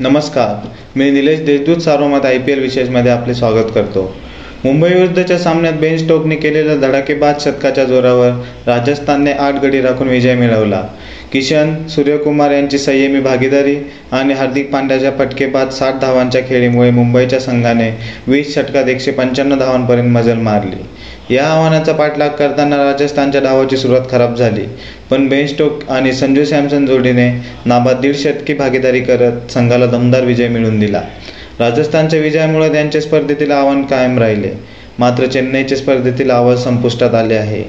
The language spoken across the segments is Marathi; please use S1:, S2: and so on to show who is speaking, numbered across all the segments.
S1: नमस्कार. मी Nilesh Deshdoot Sarvamat I P L विशेषमध्ये आपले स्वागत करतो. मुंबई विरुद्धच्या सामन्यात बेन स्टोकने केलेल्या धडाकेबाद शतकाच्या जोरावर राजस्थानने आठ गडी राखून विजय मिळवला. किशन सूर्यकुमार यांची संयमी भागीदारी आणि हार्दिक पांड्याच्या फटकेबाद साठ धावांच्या खेळीमुळे मुंबईच्या संघाने वीस षटकात एकशे पंच्याण्णव धावांपर्यंत मजल मारली. या आव्हानाचा पाठलाग करताना राजस्थानच्या धावाची सुरुवात खराब झाली पण बेन स्टोक आणि संजू सॅमसन जोडीने नाबाद दीड शतकी भागीदारी करत संघाला दमदार विजय मिळवून दिला. राजस्थानच्या विजयामुळे त्यांचे स्पर्धेतील आव्हान कायम राहिले. मात्र चेन्नईचे स्पर्धेतील आव्हान संपुष्टात आले आहे.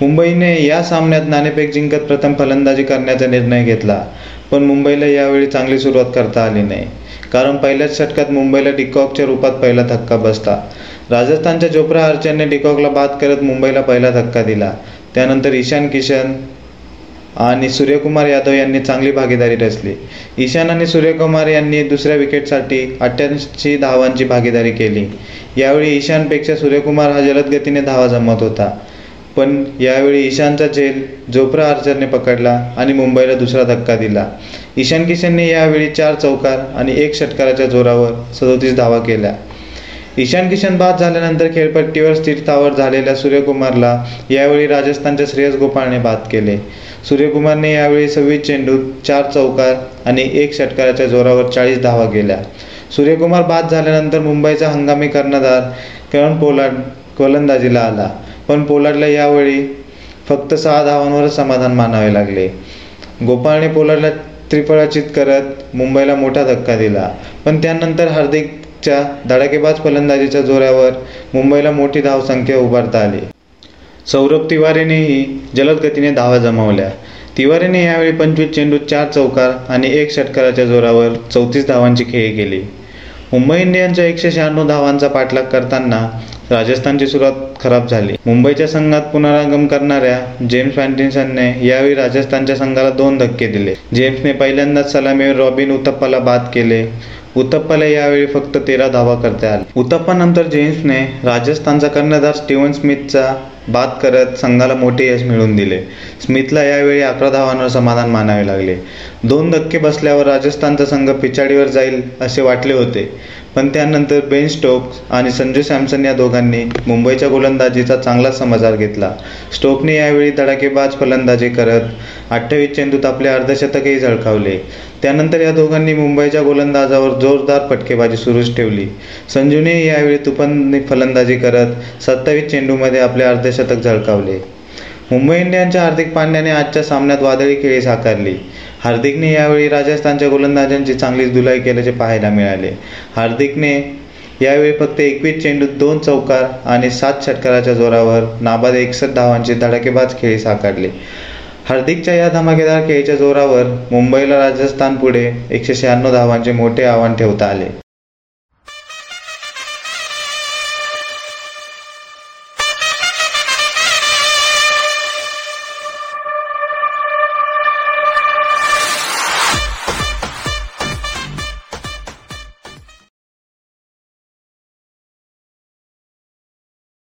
S1: मुंबईने या सामन्यात नाणेफेक जिंकत प्रथम फलंदाजी करण्याचा निर्णय घेतला पण मुंबईला यावेळी चांगली सुरुवात करता आली नाही. कारण पहिल्याच षटकात मुंबईला डिकॉकच्या रूपात पहिला धक्का बसता. राजस्थानच्या जोप्रा आर्चरने डिकॉकला बाद करत मुंबईला पहिला धक्का दिला. त्यानंतर ईशान किशन आणि सूर्यकुमार यादव यांनी चांगली भागीदारी रचली. ईशान आणि सूर्यकुमार यांनी दुसऱ्या विकेटसाठी अठ्ठ्याऐंशी धावांची भागीदारी केली. यावेळी ईशानपेक्षा सूर्यकुमार हा जलद गतीने धावा जमत होता. पण यावेळी ईशानचा झेल जोफ्रा आर्चरने पकडला आणि मुंबईला दुसरा धक्का दिला. ईशान किशनने यावेळी चार चौकार आणि एक षटकाराच्या जोरावर सदोतीस धावा केल्या. ईशान किशन बाद झाल्यानंतर खेळपट्टीवर स्थिरतावर झालेल्या सूर्यकुमारला यावेळी राजस्थानच्या श्रेयस गोपाळने बाद केले. सूर्यकुमारने यावेळी सव्वीस चेंडूत चार चौकार आणि एक षटकाराच्या जोरावर चाळीस धावा गेल्या सूर्यकुमार बाद झाल्यानंतर मुंबईचा हंगामी कर्णधार करण पोलार्ड गोलंदाजीला आला. पण पोलाडला यावेळी फक्त सहा धावांवरच समाधान मानावे लागले. गोपाळने पोलाडला त्रिफळाचित करत मुंबईला मोठा धक्का दिला. पण त्यानंतर हार्दिक च्या धडाकेबाज फलंदाजीच्या जोरावर मुंबईला मोठी धावसंख्या उभारता आली. सौरभ तिवारीनेही जलद गतीने धावा जमावल्या. तिवारीने यावेळी पंचवीस चेंडू चार चौकार आणि एक षटकाराच्या जोरावर चौतीस धावांची खेळी केली. मुंबई इंडियन्सच्या एकशे शहाण्णव धावांचा पाठलाग करताना राजस्थानची सुरुवात खराब झाली. मुंबईच्या संघात पुनरागम करणाऱ्या जेम्स फॅन्टिन्सनने यावेळी राजस्थानच्या संघाला दोन धक्के दिले. जेम्सने पहिल्यांदाच सलामीवर रॉबिन उत्तप्पाला बाद केले. उतप्पाला यावेळी फक्त तेरा धावा करता आले. उतप्पानंतर जेम्सने राजस्थानचा कर्णधार स्टीव्हन स्मिथचा बाद करत संघाला मोठे यश मिळवून दिले. स्मिथला यावेळी अकरा धावांवर समाधान मानावे लागले. दोन धक्के बसल्यावर राजस्थानचा संघ पिछाडीवर जाईल असे वाटले होते. पण त्यानंतर बेन स्टोक्स आणि संजू सॅमसन या दोघांनी मुंबईच्या गोलंदाजीचा चांगला समाचार घेतला. स्टोकने यावेळी धडाकेबाज फलंदाजी करत अठ्ठावीस चेंडूत आपले अर्धशतकही झळकावले. त्यानंतर या दोघांनी मुंबईच्या गोलंदाजावर जोरदार फटकेबाजी सुरूच ठेवली. संजूने यावेळी तुफान फलंदाजी करत सत्तावीस चेंडूमध्ये आपले अर्धशतक झळकावले. मुंबई इंडियन्सच्या हार्दिक पांड्याने आजच्या सामन्यात वादळी खेळी साकारली. हार्दिकने यावेळी राजस्थानच्या गोलंदाजांची चांगलीच धुलाई केल्याचे पाहायला मिळाले. हार्दिकने यावेळी फक्त एकवीस चेंडूत दोन चौकार आणि सात षटकाराच्या जोरावर नाबाद एकसष्ट धावांची धडाकेबाज खेळी साकारली. हार्दिकच्या या धमाकेदार खेळीच्या जोरावर मुंबईला राजस्थान पुढे एकशे शहाण्णव धावांचे मोठे आव्हान ठेवता आले.